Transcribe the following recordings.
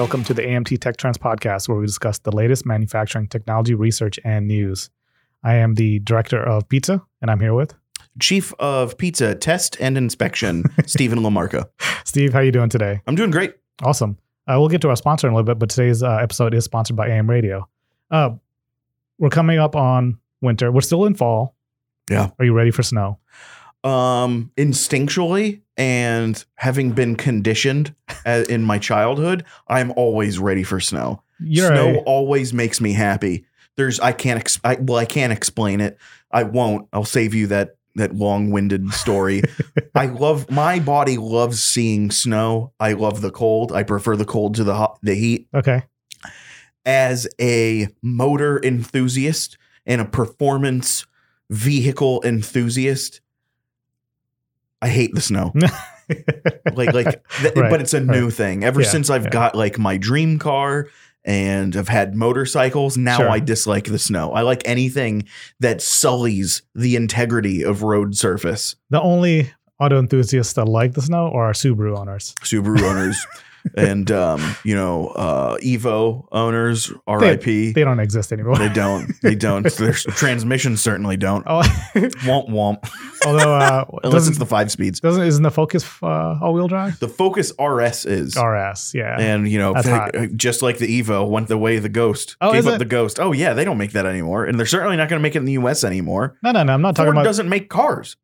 Welcome to the AMT Tech Trends podcast, where we discuss the latest manufacturing technology research and news. I am the director of pizza, and I'm here with Chief of Pizza Test and Inspection, Stephen Lamarca. Steve. How are you doing today? I'm doing great. Awesome. Uh, we'll get to our sponsor in a little bit, but today's uh, episode is sponsored by AM Radio. Uh, we're coming up on winter. We're still in fall. Yeah. Are you ready for snow? Um, instinctually and having been conditioned a- in my childhood, I'm always ready for snow. You're snow a- always makes me happy. There's I can't ex- I, well I can't explain it. I won't. I'll save you that that long-winded story. I love my body loves seeing snow. I love the cold. I prefer the cold to the hot, the heat. okay. as a motor enthusiast and a performance vehicle enthusiast, I hate the snow. Like, like, th- Right, but it's a new thing. Ever Yeah, since I've yeah. got like my dream car and I've had motorcycles, now Sure. I dislike the snow. I like anything that sullies the integrity of road surface. the only auto enthusiasts that like the snow are Subaru owners. Subaru owners and um, you know, uh, Evo owners, RIP. They don't exist anymore. They don't. They don't. Their transmissions certainly don't. Oh, Womp womp. although uh, Unless it's the five speeds. doesn't isn't the Focus uh, all wheel drive? The Focus RS is. RS, yeah. And you know, they- just like the Evo went the way of the Ghost. Oh, Gave up it? the Ghost. Oh yeah, they don't make that anymore, and they're certainly not going to make it in the U.S. anymore. no, no, no. I'm not talking about doesn't make cars.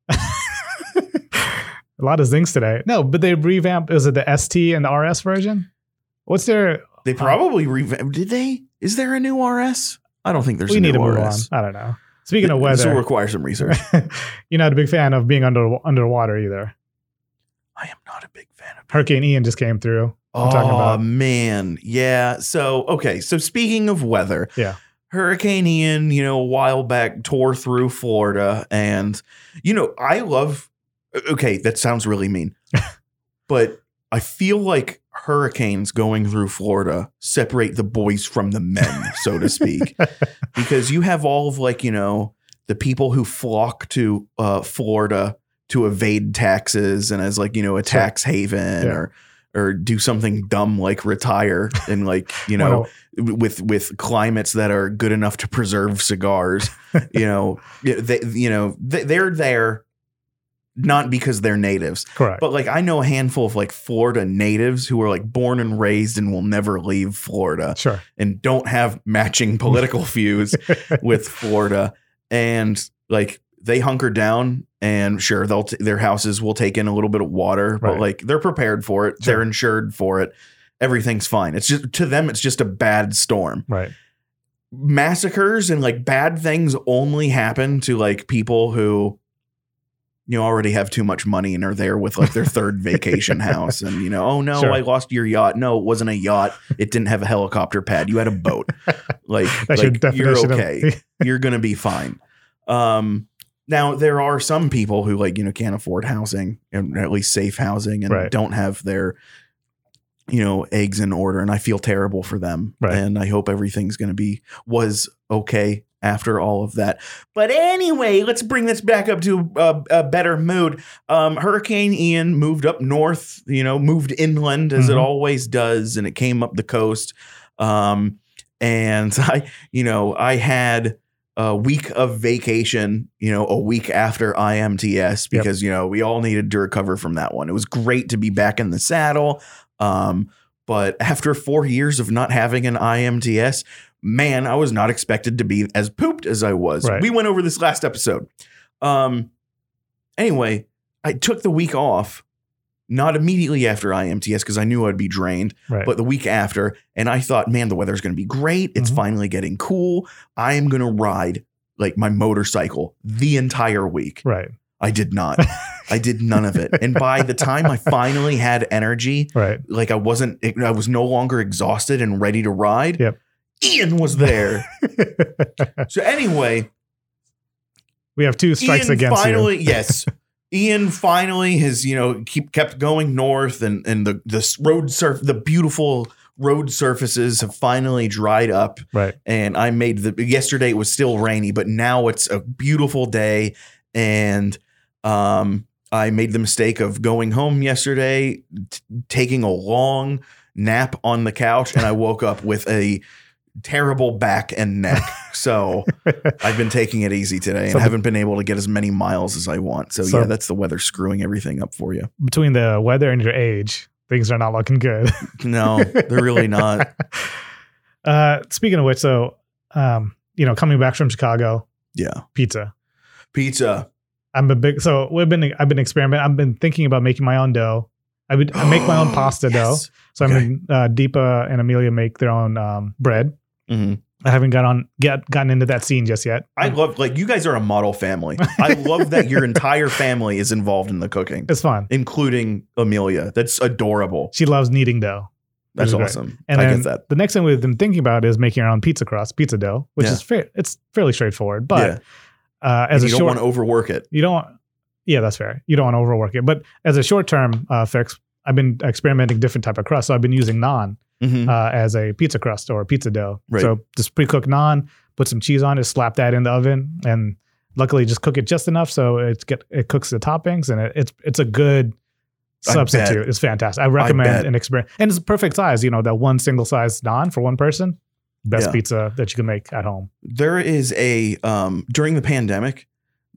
A lot of zings today. No, but they revamped. Is it the ST and the RS version? What's their? They uh, probably revamped. Did they? Is there a new RS? I don't think there's. New. We a need new to move RS. on. I don't know. Speaking of weather, This will require some research. you're not a big fan of being under underwater either. I am not a big fan of. Hurricane Ian just came through. I'm Oh talking about. man, yeah. So okay, so speaking of weather, Yeah. Hurricane Ian, you know, a while back tore through Florida, and you know, I love. Okay, that sounds really mean, but I feel like hurricanes going through Florida separate the boys from the men, so to speak, because you have all of like you know the people who flock to uh, Florida to evade taxes and as like you know a Sure. tax haven Yeah. or or do something dumb like retire and like you know with with climates that are good enough to preserve cigars you know they you know they, they're there not because they're natives correct. but like i know a handful of like florida natives who are like born and raised and will never leave florida sure. and don't have matching political views with Florida, and like they hunker down, and sure, they'll t- their houses will take in a little bit of water, but Right. like they're prepared for it, Sure. they're insured for it, everything's fine. It's just to them, it's just a bad storm. Right. Massacres and like bad things only happen to like people who. You already have too much money and are there with like their third vacation house, and you know, oh no, Sure. I lost your yacht. No, it wasn't a yacht. It didn't have a helicopter pad. You had a boat. Like, like you're of- okay. you're gonna be fine. Um, now there are some people who like you know can't afford housing and at least safe housing and Right. don't have their you know eggs in order, and I feel terrible for them. Right. And I hope everything's gonna be was okay after all of that. But anyway, let's bring this back up to a, a better mood. Um, Hurricane Ian moved up north, you know, moved inland as it Mhm. always does, and it came up the coast. Um, and I, you know, I had a week of vacation, you know, a week after IMTS Yep. because, you know, we all needed to recover from that one. It was great to be back in the saddle. Um, but after four years of not having an IMTS, man, I was not expected to be as pooped as I was. Right. We went over this last episode. Um, anyway, I took the week off, not immediately after IMTS because I knew I'd be drained Right. but the week after, and I thought, man, the weather's going to be great. It's Mhm. finally getting cool. I am going to ride like my motorcycle the entire week. right. I did not. I did none of it. And by the time I finally had energy, Right. like I wasn't, I was no longer exhausted and ready to ride. Yep. Ian was there. so anyway, we have two strikes Ian against finally, you. yes. Ian finally has, you know, keep kept going north and and the the road surf the beautiful road surfaces have finally dried up Right. and I made the yesterday it was still rainy, but now it's a beautiful day and um I made the mistake of going home yesterday, t- taking a long nap on the couch, and I woke up with a terrible back and neck. So I've been taking it easy today and So the- haven't been able to get as many miles as I want. So, So- yeah, that's the weather screwing everything up for you. Between the weather and your age, things are not looking good. No, they're really not. uh, speaking of which, so um, you know, coming back from Chicago, Yeah. pizza. Pizza. I'm a big so we've been I've been experimenting. I've been thinking about making my own dough. I would I make my own pasta dough. So Okay. I mean, uh, Deepa and Amelia make their own um, bread. Mhm. I haven't got on get gotten into that scene just yet. I love like you guys are a model family. I love that your entire family is involved in the cooking, It's fun. including Amelia. That's adorable. She loves kneading dough. That's Which is great. awesome. And I then get that. the next thing we've been thinking about is making our own pizza crust, pizza dough, which Yeah. is fair. It's fairly straightforward. But yeah. uh, And as a you don't short, want to overwork it. you don't. Yeah, that's fair. You don't want to overwork it. But as a short term uh, fix, I've been experimenting different type of crust. So I've been using naan Mhm. uh, as a pizza crust or pizza dough. Right. So just pre-cooked naan, put some cheese on it, slap that in the oven, and luckily just cook it just enough so it get it cooks the toppings, and it, it's it's a good substitute. It's fantastic. I recommend bet. an experience, and it's perfect size. You know, that one single size naan for one person, best Yeah. pizza that you can make at home. There is a um during the pandemic,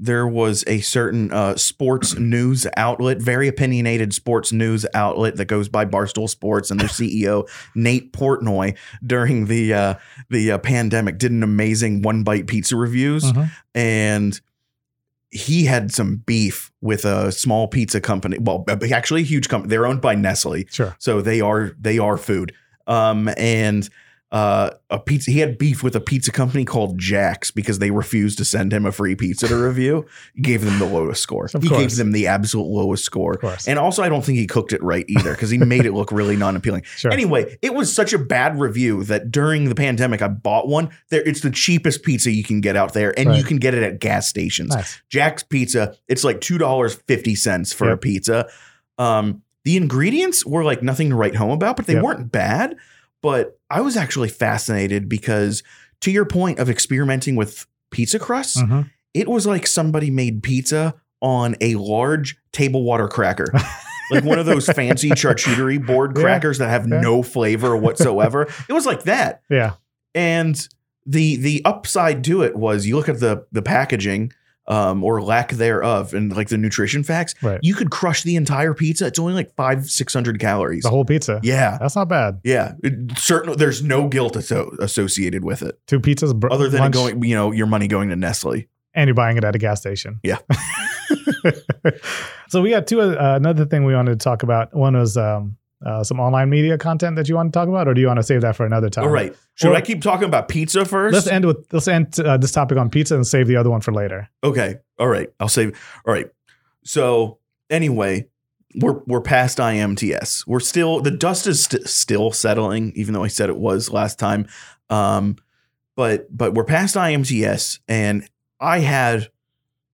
there was a certain uh, sports news outlet, very opinionated sports news outlet that goes by Barstool Sports, and their CEO Nate Portnoy during the uh, the uh, pandemic did an amazing one bite pizza reviews, Mhm. and he had some beef with a small pizza company. Well, actually, a huge company. They're owned by Nestle, Sure. so they are they are food. Um, and uh, a pizza. He had beef with a pizza company called Jack's because they refused to send him a free pizza to review. He gave them the lowest score. Of he course. gave them the absolute lowest score. Of course. And also, I don't think he cooked it right either because he made it look really non-appealing. sure. Anyway, it was such a bad review that during the pandemic, I bought one. There, it's the cheapest pizza you can get out there, and you can get it at gas stations. nice. Jack's Pizza, it's like two dollars fifty cents for a pizza. Um, the ingredients were like nothing to write home about, but they Yep. weren't bad. But I was actually fascinated because, to your point of experimenting with pizza crusts, Mhm. it was like somebody made pizza on a large table water cracker. like one of those fancy charcuterie board Yeah. crackers that have Yeah. no flavor whatsoever. it was like that. Yeah. And the the upside to it was you look at the the packaging um, or lack thereof and like the nutrition facts, Right. you could crush the entire pizza. It's only like five, six hundred calories. The whole pizza. yeah. That's not bad. Yeah. It- certainly there's no guilt asso- associated with it. Two pizzas, br- Other than lunch, going, you know, your money going to Nestle. and you're buying it at a gas station. Yeah. so we got two. Uh, another thing we wanted to talk about. One was um, uh, some online media content that you want to talk about, or do you want to save that for another time? All right. Should Or- I keep talking about pizza 1st Let's end with let's end uh, this topic on pizza and save the other one for later. Okay. All right. I'll save. All right. So anyway, we're we're past IMTS. We're still the dust is st- still settling, even though I said it was last time. Um, but but we're past IMTS, and I had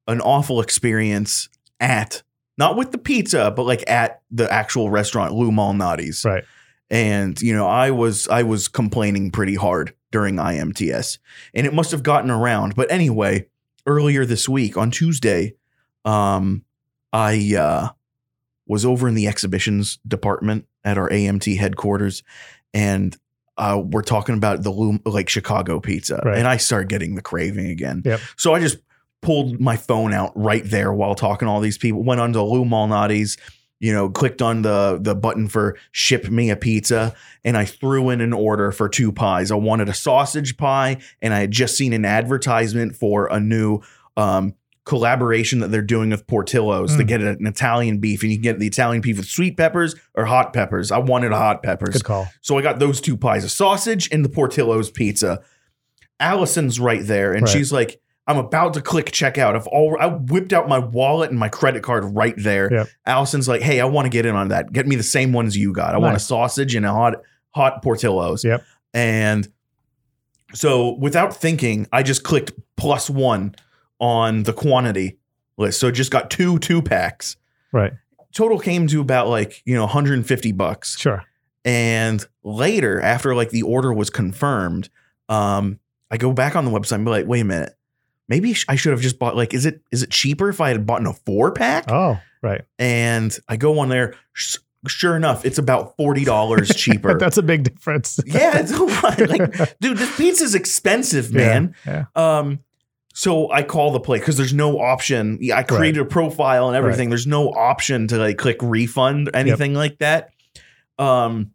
an awful experience at not with the pizza, but like at the actual restaurant, Lou Malnati's. Right. And you know, I was I was complaining pretty hard during IMTS, and it must have gotten around. But anyway, earlier this week on Tuesday, um, I uh, was over in the exhibitions department at our AMT headquarters, and uh, we're talking about the Lou, like Chicago pizza, Right. and I started getting the craving again. Yep. So I just pulled my phone out right there while talking to all these people. Went onto Lou Malnati's, you know, clicked on the the button for ship me a pizza, and I threw in an order for two pies. I wanted a sausage pie, and I had just seen an advertisement for a new um, collaboration that they're doing with Portillo's to Mm. get an Italian beef, and you can get the Italian beef with sweet peppers or hot peppers. I wanted a hot peppers. Good call. So I got those two pies, a sausage and the Portillo's pizza. Allison's right there, and Right. she's like, "I'm about to click checkout." I've all I whipped out my wallet and my credit card right there. Yep. Allison's like, "Hey, I want to get in on that. Get me the same ones you got. I want a sausage and a hot hot Portillo's." Yep. And so without thinking, I just clicked plus one on the quantity list. So just got two two packs. Right. Total came to about like you know 150 bucks. Sure. And later, after like the order was confirmed, um, I go back on the website and be like, wait a minute, maybe I should have just bought like, is it is it cheaper if I had bought in a four pack? Oh, right. And I go on there, Sure enough, it's about forty dollars cheaper. That's a big difference. yeah, it's a lot. Like, dude, this pizza's expensive, man. Yeah. Um, so I call the place because there's no option. I created a profile and everything. There's no option to like click refund or anything like that. Um,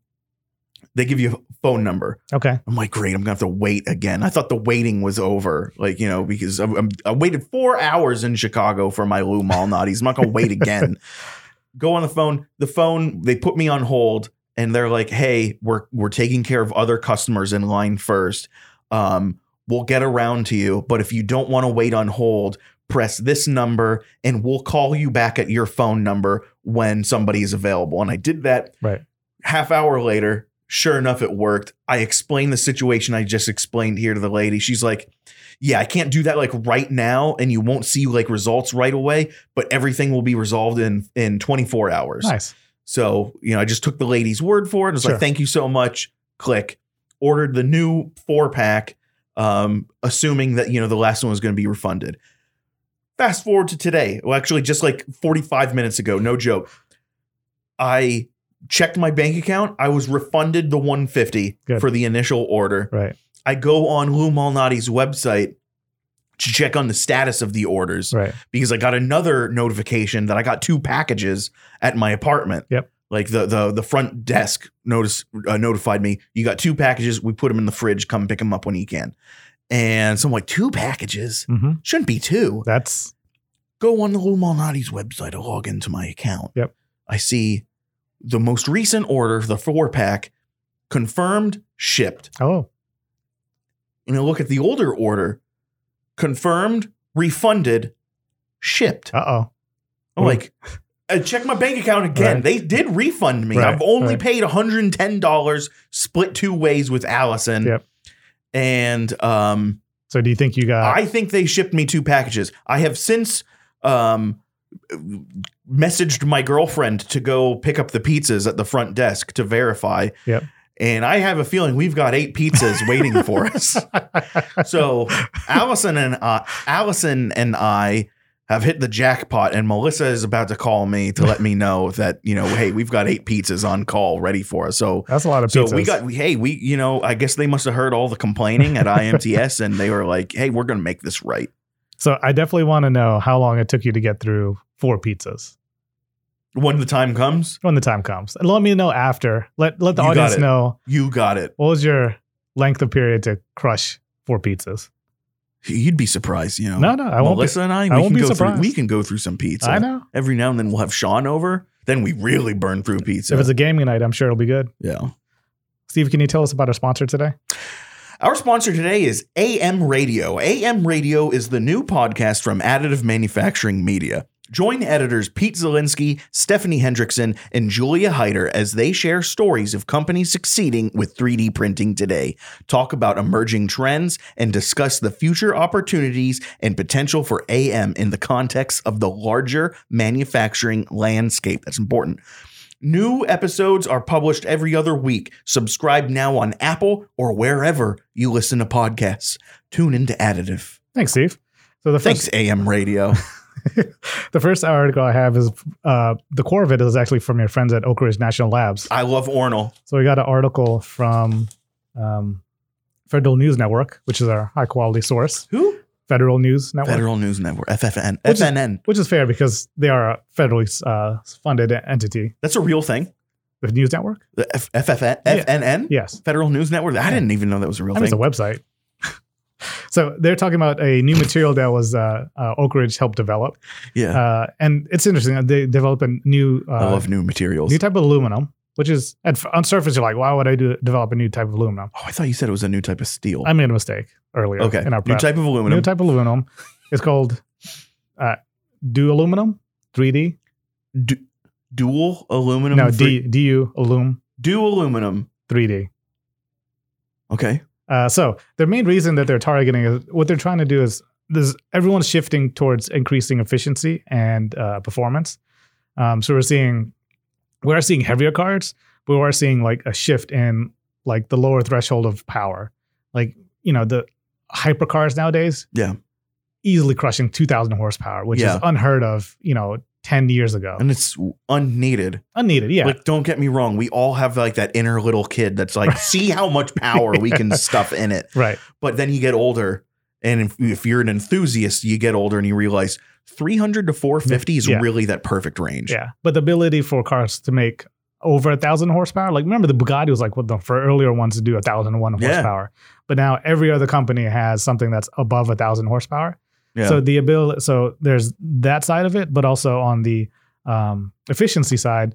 they give you a phone number. Okay. I'm like, great. I'm gonna have to wait again. I thought the waiting was over, like you know, because I, I'm, I waited four hours in Chicago for my Lou Malnati's. I'm not gonna wait again. Go on the phone. The phone. They put me on hold, and they're like, "Hey, we're we're taking care of other customers in line first. Um, we'll get around to you, but if you don't want to wait on hold." Press this number and we'll call you back at your phone number when somebody is available. And I did that Right. half hour later, sure enough, it worked. I explained the situation I just explained here to the lady. She's like, Yeah, I can't do that like right now, and you won't see like results right away, but everything will be resolved in in 24 hours. Nice. So, you know, I just took the lady's word for it. I was Sure. like, thank you so much. Click. Ordered the new four pack, um, assuming that, you know, the last one was going to be refunded. Fast forward to today. Well, actually, just like 45 minutes ago, no joke. I checked my bank account. I was refunded the 150 Good. for the initial order. Right. I go on Lou Malnati's website to check on the status of the orders Right. because I got another notification that I got two packages at my apartment. Yep. Like the the the front desk notice uh, notified me you got two packages. We put them in the fridge. Come pick them up when you can. And so I'm like, two packages hmm shouldn't be two. That's Go on the Lou Malnati's website to log into my account. Yep. I see the most recent order, the four pack, confirmed, shipped. oh And I look at the older order, confirmed, refunded, shipped. uh oh. I'm like, I checked my bank account again. Right. They did refund me. Right, I've only right. paid $110, split two ways with Allison. Yep. And um, So do you think you got? I think they shipped me two packages. I have since um, messaged my girlfriend to go pick up the pizzas at the front desk to verify. Yep. And I have a feeling we've got eight pizzas waiting for us. So Allison and uh, Allison and I have hit the jackpot, and Melissa is about to call me to let me know that you know, hey, we've got eight pizzas on call ready for us. So. That's a lot of pizzas. So pizzas. we got we- hey we you know I guess they must have heard all the complaining at IMTS and they were like hey we're gonna make this right So I definitely want to know how long it took you to get through four pizzas when the time comes when the time comes. And let me know after. Let let the You audience know you got it what was your length of period to crush four pizzas. you'd be surprised you know No, no, I won't. Be, Melissa and I we I won't can be go surprised. through we can go through some pizza I know. every now and then we'll have Sean over then we really burn through pizza If it's a gaming night, I'm sure it'll be good. yeah Steve, can you tell us about our sponsor today? Our sponsor today is AM Radio. AM Radio is the new podcast from Additive Manufacturing Media. Join editors Pete Zelinski, Stephanie Hendrixson, and Julia Hider as they share stories of companies succeeding with 3D printing today, talk about emerging trends, and discuss the future opportunities and potential for AM in the context of the larger manufacturing landscape. That's important. New episodes are published every other week. Subscribe now on Apple or wherever you listen to podcasts. Tune into Additive. Thanks, Steve. So the Thanks, first AM Radio. the first article I have is uh, the core of it is actually from your friends at Oak Ridge National Labs. I love ORNL. So we got an article from um, Federal News Network, which is our high quality source. Who? Federal News Network, Federal News Network, FFN. Which is- which is fair because they are a federally uh, funded entity. That's a real thing. The news network, The F- FFN? Yeah. Yes, Federal News Network? I didn't even know that was a real I mean, it's a website. so they're talking about a new material that was uh, uh, Oak Ridge helped develop, yeah. uh, and it's interesting. They developed a new I uh, love new materials. new type of aluminum, which is at, on surface you're like, why would I do develop a new type of aluminum? oh, I thought you said it was a new type of steel. I made a mistake earlier. okay. in our New type of aluminum. New type of aluminum. It's called uh, Du Aluminum 3D. Du- dual aluminum. No, three- D DU Alum Du aluminum. 3D. Okay. Uh, so the main reason that they're targeting is what they're trying to do is this everyone's shifting towards increasing efficiency and uh, performance. Um, so we're seeing we're seeing heavier cards, but we're seeing like a shift in like the lower threshold of power. Like you know the hypercars nowadays, Yeah. easily crushing 2,000 horsepower, which Yeah. is unheard of. You know, 10 years ago. and it's unneeded. Unneeded, yeah. Like, don't get me wrong. We all have like that inner little kid that's like, see how much power we can stuff in it. right. But then you get older, and if, if you're an enthusiast, you get older and you realize 300 to 450 is Yeah. really that perfect range. Yeah. But the ability for cars to make over a thousand horsepower, like remember the Bugatti was like one of the for earlier ones to do a thousand and one Yeah. horsepower. But now every other company has something that's above a thousand horsepower. Yeah. So the ability, so there's that side of it, but also on the um, efficiency side,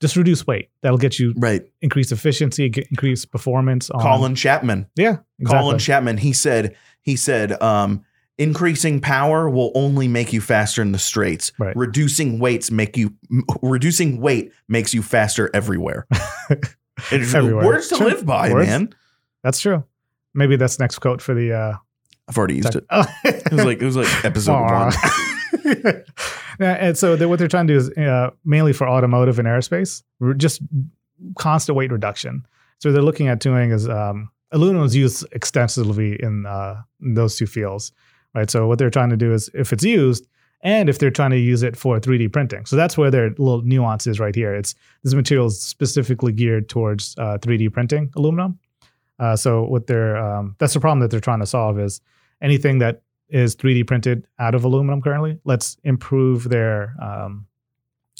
just reduce weight. That'll get you right. Increase efficiency, get increased performance. On, Colin Chapman. yeah, exactly. Colin Chapman, he said, he said, um, increasing power will only make you faster in the straights. Right. Reducing weights make you m- reducing weight makes you faster everywhere. It's Everywhere. Words to True. live by, Words. man. That's true. Maybe that's next quote for the. Uh, I've already used it. Oh. It was like it was like episode one. And so what they're trying to do is uh, mainly for automotive and aerospace, just constant weight reduction. So they're looking at doing is um, aluminum is used extensively in, uh, in those two fields, right? So what they're trying to do is if it's used, and if they're trying to use it for 3D printing, so that's where their little nuance is right here. It's this material is specifically geared towards uh, 3D printing aluminum. Uh, so what they're um, that's the problem that they're trying to solve is anything that is 3D printed out of aluminum currently. Let's improve their um,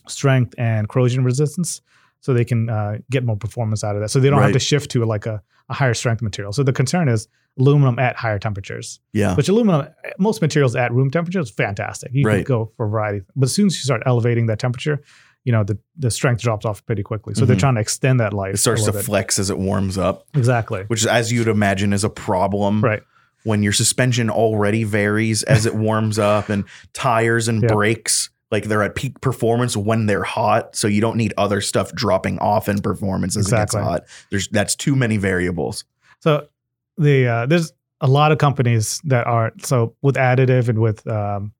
strength and corrosion resistance so they can uh, get more performance out of that. So they don't have to shift to like a, a higher strength material. So the concern is aluminum at higher temperatures, Yeah. which aluminum, most materials at room temperature is fantastic. You Right. can go for a variety. But as soon as you start elevating that temperature, you know, the, the strength drops off pretty quickly. So they're Mhm. trying to extend that life. It starts to bit. flex as it warms up, Exactly. which, as you'd imagine, is a problem. Right. When your suspension already varies as it warms up, and tires and Yeah. brakes, like they're at peak performance when they're hot. So you don't need other stuff dropping off in performance as Exactly. it gets hot. There's that's too many variables. So the uh, there's a lot of companies that are so with additive and with um,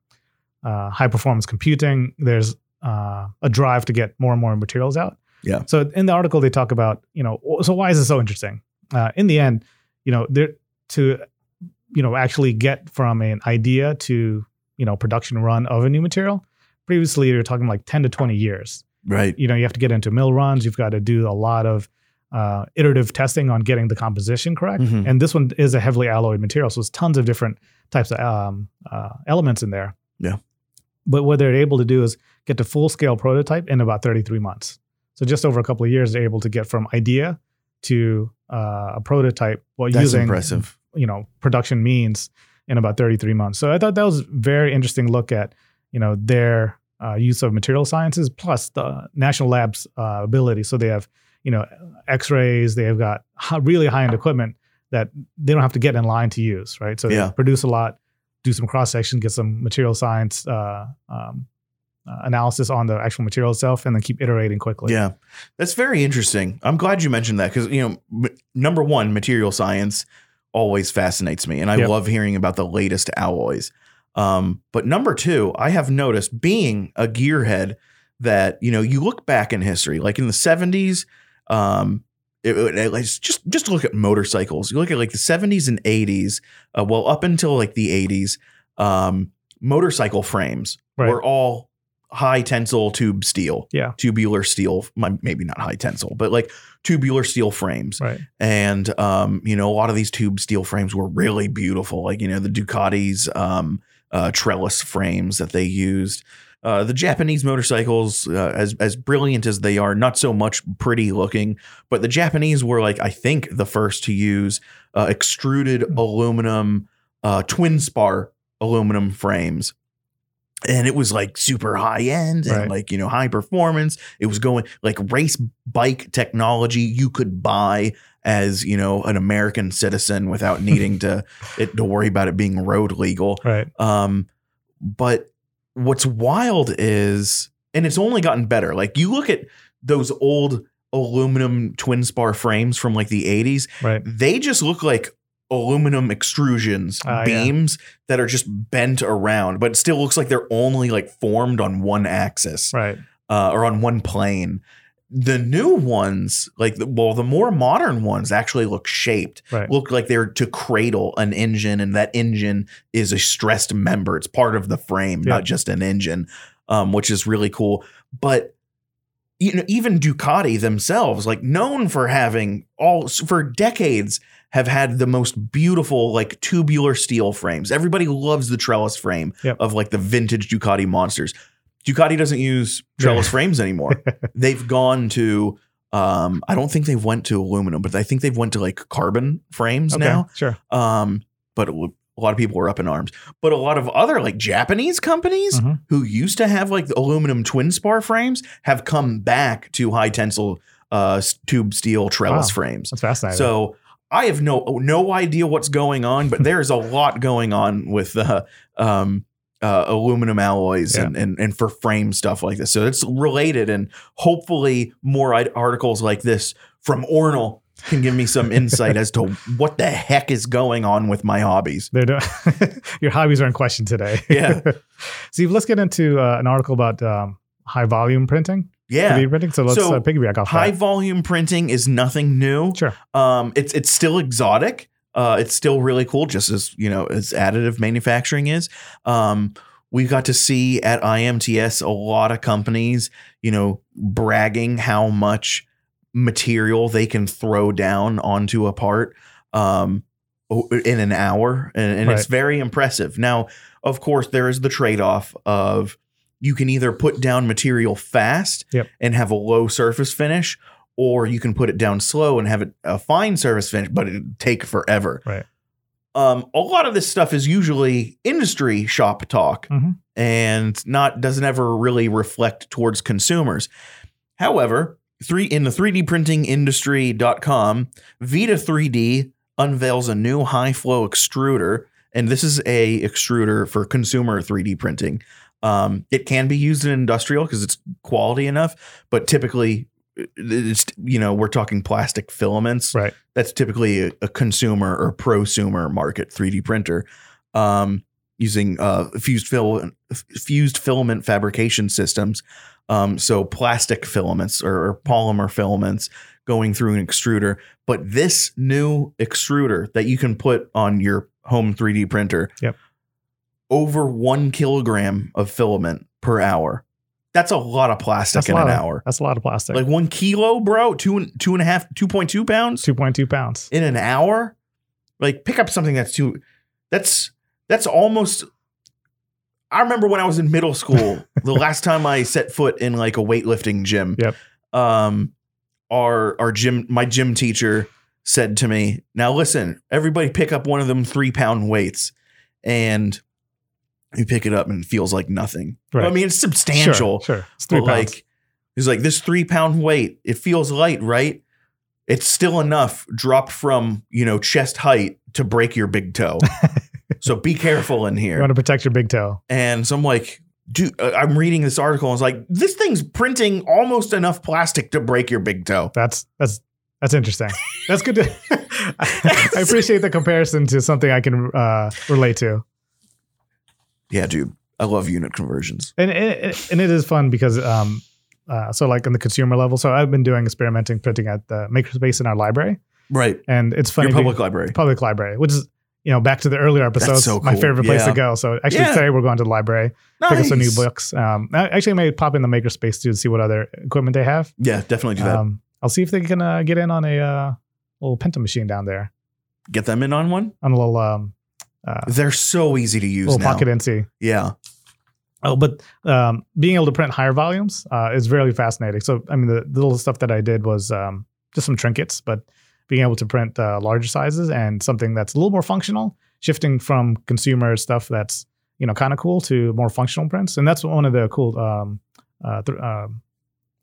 uh, high performance computing. There's uh, a drive to get more and more materials out. Yeah. So in the article they talk about you know so why is this so interesting? Uh, in the end, you know there to you know actually get from an idea to you know production run of a new material. Previously, you're talking like 10 to 20 years Right. you know you have to get into mill runs you've got to do a lot of uh, iterative testing on getting the composition correct Mhm. and this one is a heavily alloyed material so it's tons of different types of um, uh, elements in there Yeah. but what they're able to do is get to full scale prototype in about 33 months so just over a couple of years they're able to get from idea to uh, a prototype while That's using impressive. you know production means in about 33 months so i thought that was a very interesting look at you know their uh, use of material sciences plus the national labs uh, ability so they have you know x-rays they've got really high-end equipment that they don't have to get in line to use right so Yeah. they produce a lot do some cross section get some material science uh, um, uh, analysis on the actual material itself and then keep iterating quickly Yeah, that's very interesting. I'm glad you mentioned that because you know, m- number one, material science always fascinates me, and I Yep. love hearing about the latest alloys. Um, but number two, I have noticed being a gearhead that you know you look back in history, like in the 70s. Um, it, it- it's just just look at motorcycles. You look at like the 70s and 80s. Uh, well, up until like the 80s, um, motorcycle frames Right. were all high tensile tube steel yeah tubular steel, maybe not high tensile, but like tubular steel frames. right And, um, you know, a lot of these tube steel frames were really beautiful. Like, you know, the Ducati's um, uh, trellis frames that they used. Uh, the Japanese motorcycles, uh, as as brilliant as they are, not so much pretty looking, but the Japanese were like I think the first to use uh, extruded aluminum uh, twin spar aluminum frames, and it was like super high end and Right. like you know high performance. It was going like race bike technology you could buy as you know an American citizen without needing to it, to worry about it being road legal. right Um, but what's wild is, and it's only gotten better. Like you look at those old aluminum twin spar frames from like the 80s, right they just look like aluminum extrusions yeah. beams that are just bent around, but it still looks like they're only like formed on one axis right uh, or on one plane. The new ones, like the, well, the more modern ones actually look shaped right look like they're to cradle an engine, and that engine is a stressed member. It's part of the frame, Yeah. not just an engine. um, which is really cool. But you know, even Ducati themselves, like known for having all for decades, have had the most beautiful like tubular steel frames. Everybody loves the trellis frame Yep. of like the vintage Ducati monsters. Ducati doesn't use trellis frames anymore. they've gone to um I don't think they've went to aluminum, but I think they've went to like carbon frames Okay, now. sure. Um but a lot of people were up in arms. But a lot of other like Japanese companies Mhm. who used to have like the aluminum twin spar frames have come back to high tensile uh tube steel trellis Wow. frames. That's fascinating. So I have no no idea what's going on, but there's a lot going on with uh, um, uh, aluminum alloys Yeah. and, and and for frame stuff like this. So it's related, and hopefully more articles like this from ORNL can give me some insight as to what the heck is going on with my hobbies. They're doing, your hobbies are in question today. Yeah. Steve, let's get into uh, an article about um, high volume printing. Yeah. 3D printing. So let's So, uh, piggyback off High that. volume printing is nothing new. Sure. Um, it's it's still exotic. Uh, it's still really cool, just as you know, as additive manufacturing is. Um, we got to see at IMTS a lot of companies, you know, bragging how much material they can throw down onto a part um, in an hour, and, and it's very impressive. Now, of course, there is the trade off of you can either put down material fast Yep. and have a low surface finish, or you can put it down slow and have it a fine surface finish, but it'd take forever. Right. Um, a lot of this stuff is usually industry shop talk Mhm. and not doesn't ever really reflect towards consumers. However, three in the 3D printing industry.com, Vita 3D unveils a new high flow extruder, and this is a extruder for consumer 3D printing. Um, it can be used in industrial because it's quality enough, but typically it's you know we're talking plastic filaments. Right. That's typically a, a consumer or prosumer market 3D printer. Um, using uh, fused fil- fused filament fabrication systems. Um, so plastic filaments or, or polymer filaments going through an extruder. But this new extruder that you can put on your home 3D printer, Yep. Over one kilogram of filament per hour. That's a lot of plastic That's in an of- hour. That's a lot of plastic. Like one kilo, bro, two and two and a half, two point two pounds 2.2 pounds. in an hour. Like pick up something that's too. That's that's almost. I remember when I was in middle school, the last time I set foot in like a weightlifting gym. Yep. Um, our our gym, my gym teacher said to me, "Now listen, everybody, pick up one of them three pound weights, and you pick it up and it feels like nothing. Right. I mean, it's substantial. Sure. sure. It's three But pounds. like he's like this three pound weight it feels light right it's still enough dropped from you know chest height to break your big toe so be careful in here. you want to protect your big toe. and so i'm like dude uh, i'm reading this article and it's like this thing's printing almost enough plastic to break your big toe That's that's that's interesting. That's good to. I appreciate the comparison to something I can uh, relate to, yeah dude i love unit conversions and it, and it is fun because um, uh, so like on the consumer level. So I've been doing experimenting printing at the makerspace in our library, right and it's funny. your public be- library public library, which is you know back to the earlier episodes, so my favorite place Yeah. to go. So actually Yeah. today we're going to the library, pick up some new books. Um, I actually may pop in the makerspace too to see what other equipment they have. yeah definitely do that Um, I'll see if they can uh, get in on a uh, little Penta machine down there get them in on one on a little um, uh, they're so easy to use little now pocket NC. yeah Oh, but um, being able to print higher volumes uh, is really fascinating. So, I mean, the, the little stuff that I did was um, just some trinkets, but being able to print uh, larger sizes and something that's a little more functional, shifting from consumer stuff that's you know kind of cool to more functional prints, and that's one of the cool um, uh, th- um,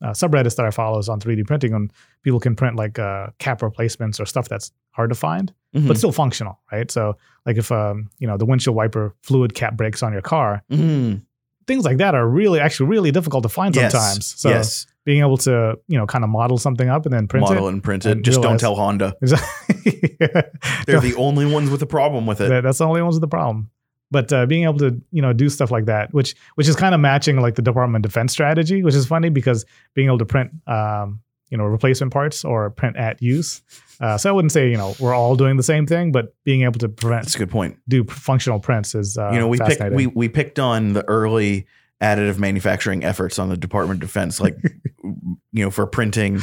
uh, subreddits that I follow is on 3D printing, and people can print like uh, cap replacements or stuff that's hard to find Mhm. but still functional, right? So, like if um, you know the windshield wiper fluid cap breaks on your car, Mhm. things like that are really actually really difficult to find Yes. sometimes. So yes being able to you know kind of model something up and then print model it. and print it. and Just don't tell Honda. They're They're the only ones with a problem with it. that's the only ones with the problem. But uh, being able to you know do stuff like that, which which is kind of matching like the Department of Defense strategy, which is funny because being able to print um, you know replacement parts or print at use. Uh, so I wouldn't say you know we're all doing the same thing, but being able to prevent That's a good point. do functional prints is uh, you know, we picked we we picked on the early additive manufacturing efforts on the Department of Defense, like you know, for printing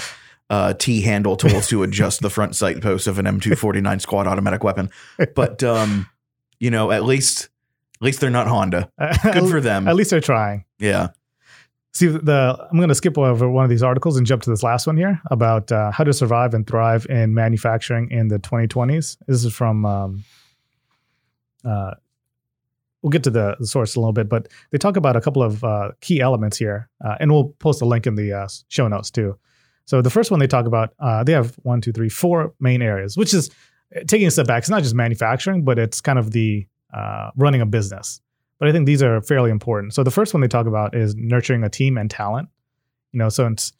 uh, T handle tools to adjust the front sight post of an M249 squad automatic weapon. But um, you know, at least at least they're not Honda. Good for them. At least they're trying. Yeah. See, the I'm going to skip over one of these articles and jump to this last one here about uh, how to survive and thrive in manufacturing in the 2020s. This is from. Um, uh, we'll get to the, the source a little bit, but they talk about a couple of uh, key elements here, uh, and we'll post a link in the uh, show notes too. So the first one they talk about, uh, they have one, two, three, four main areas, which is taking a step back. It's not just manufacturing, but it's kind of the running a business but I think these are fairly important. So the first one they talk about is nurturing a team and talent. You know, so it's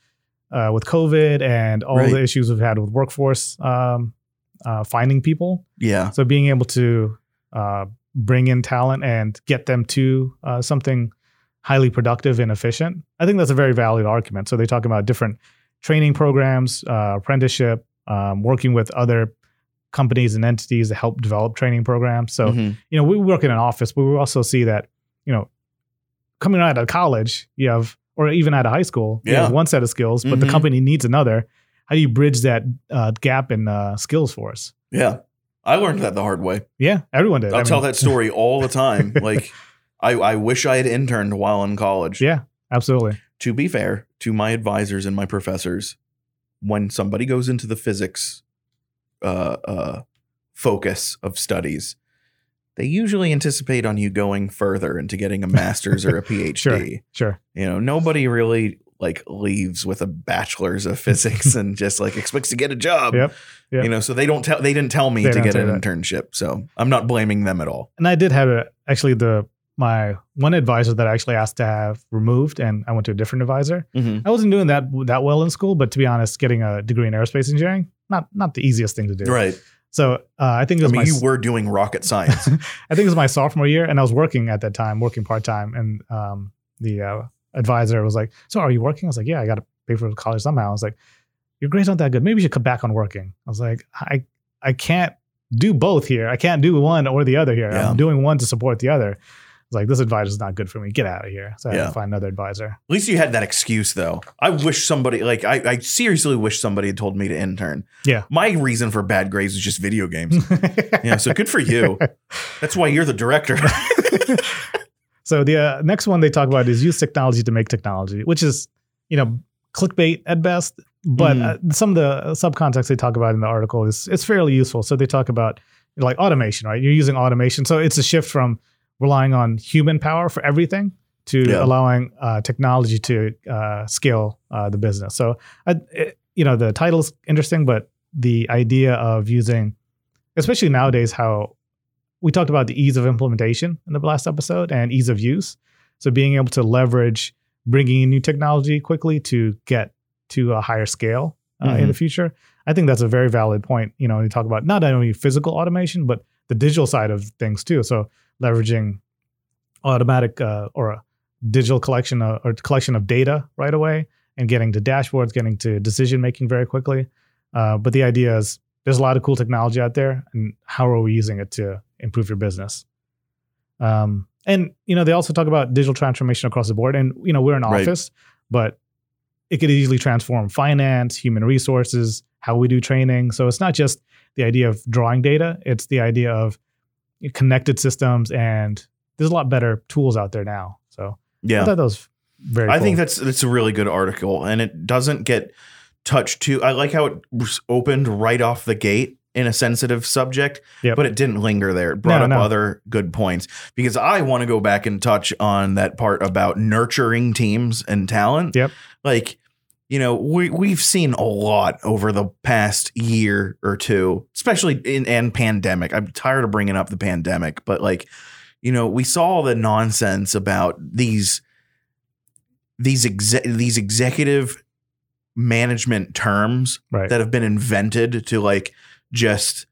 uh, with COVID and all right. the issues we've had with workforce um, uh, finding people. Yeah. So being able to uh, bring in talent and get them to uh, something highly productive and efficient, I think that's a very valid argument. So they talk about different training programs, uh, apprenticeship, um, working with other companies and entities that help develop training programs. So, mm-hmm. you know, we work in an office, but we also see that, you know, coming out of college, you have, or even out of high school, yeah. you have one set of skills, but mm-hmm. the company needs another. How do you bridge that uh, gap in uh, skills for us? Yeah. I learned that the hard way. Yeah, everyone did. I'll I tell that story all the time. like, I, I wish I had interned while in college. Yeah, absolutely. To be fair to my advisors and my professors, when somebody goes into the physics uh, uh, focus of studies, they usually anticipate on you going further into getting a master's or a PhD. Sure, sure. You know, nobody really like leaves with a bachelor's of physics and just like expects to get a job. Yep. yep. You know, so they don't tell they didn't tell me they to get an that. internship. So I'm not blaming them at all. And I did have a, actually the my one advisor that I actually asked to have removed, and I went to a different advisor. Mm-hmm. I wasn't doing that that well in school, but to be honest, getting a degree in aerospace engineering not not the easiest thing to do. Right. So uh, I think it was I mean, my, you were doing rocket science. I think it was my sophomore year, and I was working at that time, working part time, and um, the uh, advisor was like, "So are you working?" I was like, "Yeah, I got to pay for college somehow." I was like, "Your grades aren't that good. Maybe you should come back on working." I was like, "I I can't do both here. I can't do one or the other here. Yeah. I'm doing one to support the other." Was like, this advisor is not good for me. Get out of here. So I yeah. had to find another advisor. At least you had that excuse though. I wish somebody like I, I seriously wish somebody had told me to intern. Yeah. My reason for bad grades is just video games. yeah. So good for you. That's why you're the director. so the uh, next one they talk about is use technology to make technology, which is, you know, clickbait at best. But mm. uh, some of the subcontext they talk about in the article is it's fairly useful. So they talk about like automation, right? You're using automation. So it's a shift from relying on human power for everything to yeah. allowing uh, technology to uh, scale uh, the business. So, it, you know, the title is interesting, but the idea of using, especially nowadays, how we talked about the ease of implementation in the last episode and ease of use. So, being able to leverage bringing in new technology quickly to get to a higher scale uh, mm-hmm. in the future, I think that's a very valid point. You know, when you talk about not only physical automation, but the digital side of things too. So leveraging automatic uh, or a digital collection of, or collection of data right away and getting to dashboards, getting to decision making very quickly. Uh, but the idea is there's a lot of cool technology out there, and how are we using it to improve your business? Um, and you know, they also talk about digital transformation across the board. And you know, we're an right. office, but it could easily transform finance, human resources, how we do training. So it's not just the idea of drawing data; it's the idea of connected systems, and there's a lot better tools out there now. So yeah, I thought that was very. I cool. think that's that's a really good article, and it doesn't get touched too. I like how it opened right off the gate in a sensitive subject, yep. but it didn't linger there. It brought no, up no. other good points because I want to go back and touch on that part about nurturing teams and talent. Yep. Like you know, we we've seen a lot over the past year or two, especially in and pandemic. I'm tired of bringing up the pandemic, but like, you know, we saw all the nonsense about these these exe- these executive management terms right. that have been invented to like just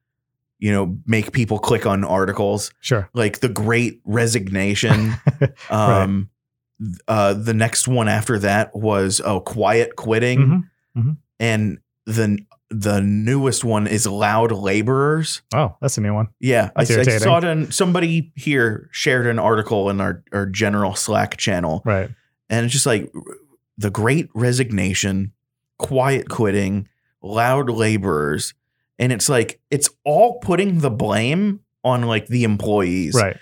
you know make people click on articles. Sure, like the Great Resignation. um, uh, the next one after that was oh quiet quitting, mm-hmm. Mm-hmm. and the the newest one is loud laborers. Oh, that's a new one. Yeah, I, I saw it on somebody here shared an article in our, our general Slack channel, Right. and it's just like the great resignation, quiet quitting, loud laborers. And it's like, it's all putting the blame on like the employees. Right.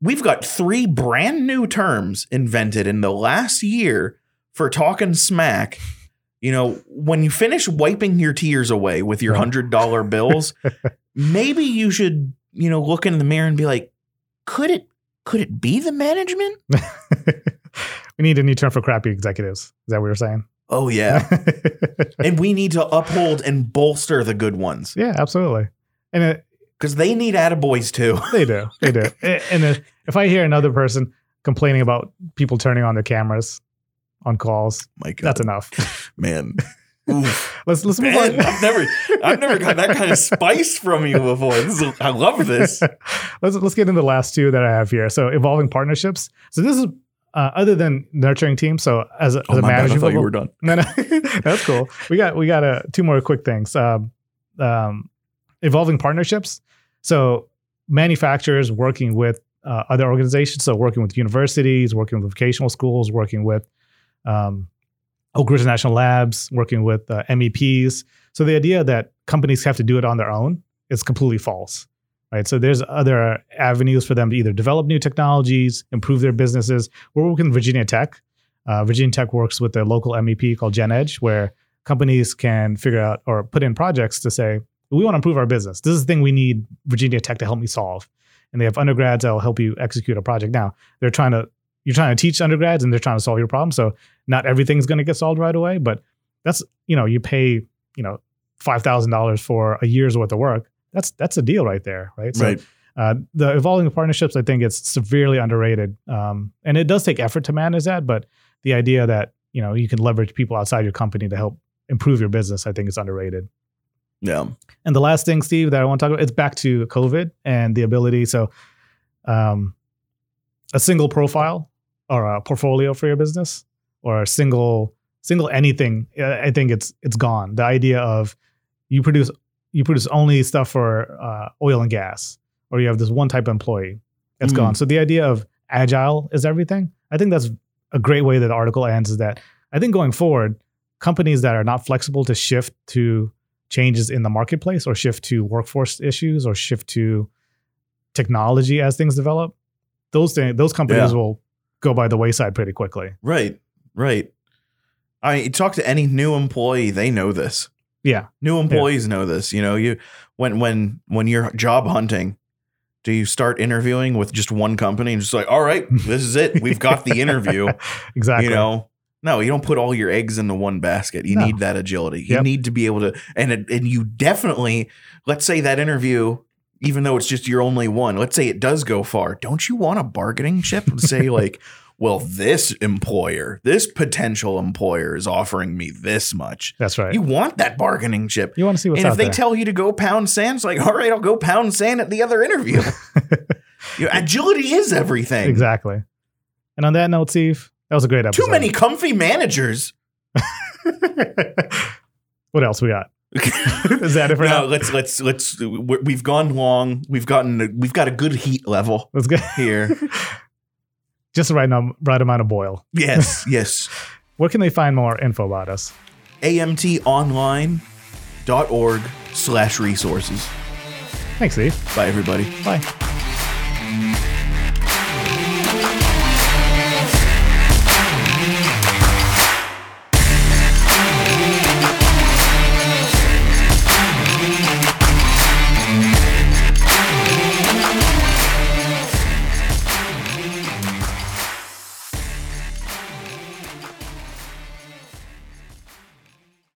We've got three brand new terms invented in the last year for talking smack. You know, when you finish wiping your tears away with your hundred dollar bills, maybe you should, you know, look in the mirror and be like, could it could it be the management? we need a new term for crappy executives. Is that what you're saying? Oh yeah. and we need to uphold and bolster the good ones yeah, absolutely. And it, because they need attaboys too. they do. They do. And if, if I hear another person complaining about people turning on their cameras on calls, My God, that's enough. man. Oof. Let's let's move Man, on. I've never, I've never got that kind of spice from you before. This is, I love this. let's let's get into the last two that I have here. So evolving partnerships. So this is uh, other than nurturing teams. So as a, as a Oh my bad, I manager, thought you were done. No, no, that's cool. We got we got uh, two more quick things. Um, um, evolving partnerships. So manufacturers working with uh, other organizations. So working with universities, working with vocational schools, working with um, Oak Ridge National Labs, working with uh, MEPs. So the idea that companies have to do it on their own is completely false. Right. So there's other avenues for them to either develop new technologies, improve their businesses. We're working with Virginia Tech. Uh, Virginia Tech works with their local MEP called GenEdge, where companies can figure out or put in projects to say, we want to improve our business. This is the thing we need Virginia Tech to help me solve. And they have undergrads that will help you execute a project. Now, they're trying to, you're trying to teach undergrads and they're trying to solve your problem. So not everything's going to get solved right away, but that's, you know, you pay, you know, $5,000 for a year's worth of work. That's, that's a deal right there. Right. So Right. uh, the evolving partnerships, I think it's severely underrated. Um, and it does take effort to manage that, but the idea that, you know, you can leverage people outside your company to help improve your business, I think is underrated. Yeah. And the last thing, Steve, that I want to talk about, it's back to COVID and the ability. So, um, a single profile or a portfolio for your business, or a single single anything. I think it's it's gone. The idea of you produce you produce only stuff for uh, oil and gas, or you have this one type of employee. It's Mm. gone. So the idea of agile is everything. I think that's a great way that the article ends. Is that I think going forward, companies that are not flexible to shift to changes in the marketplace or shift to workforce issues or shift to technology as things develop, those things, those companies Yeah. will go by the wayside pretty quickly. Right. Right. I talk to any new employee, they know this. Yeah. New employees know this. You know, you when when when you're job hunting, do you start interviewing with just one company and just like, all right, this is it. We've got the interview. exactly. You know, no, you don't put all your eggs into one basket. You No. need that agility. You Yep. need to be able to, and and you definitely, let's say that interview, even though it's just your only one, let's say it does go far. Don't you want a bargaining chip and say like, well, this employer, this potential employer is offering me this much. That's right. You want that bargaining chip. You want to see what's and if they there. tell you to go pound sand, it's like, all right, I'll go pound sand at the other interview. Your agility is everything. exactly. And on that note, Steve, that was a great episode. Too many comfy managers. what else we got? Is that it for no, now? let's let's let's. we- We've gone long. We've gotten we've got a good heat level Let's go. here. Just the right, num- right amount of boil. yes, yes. Where can they find more info about us? amtonline.org slash resources. Thanks, Steve. Bye, everybody. Bye.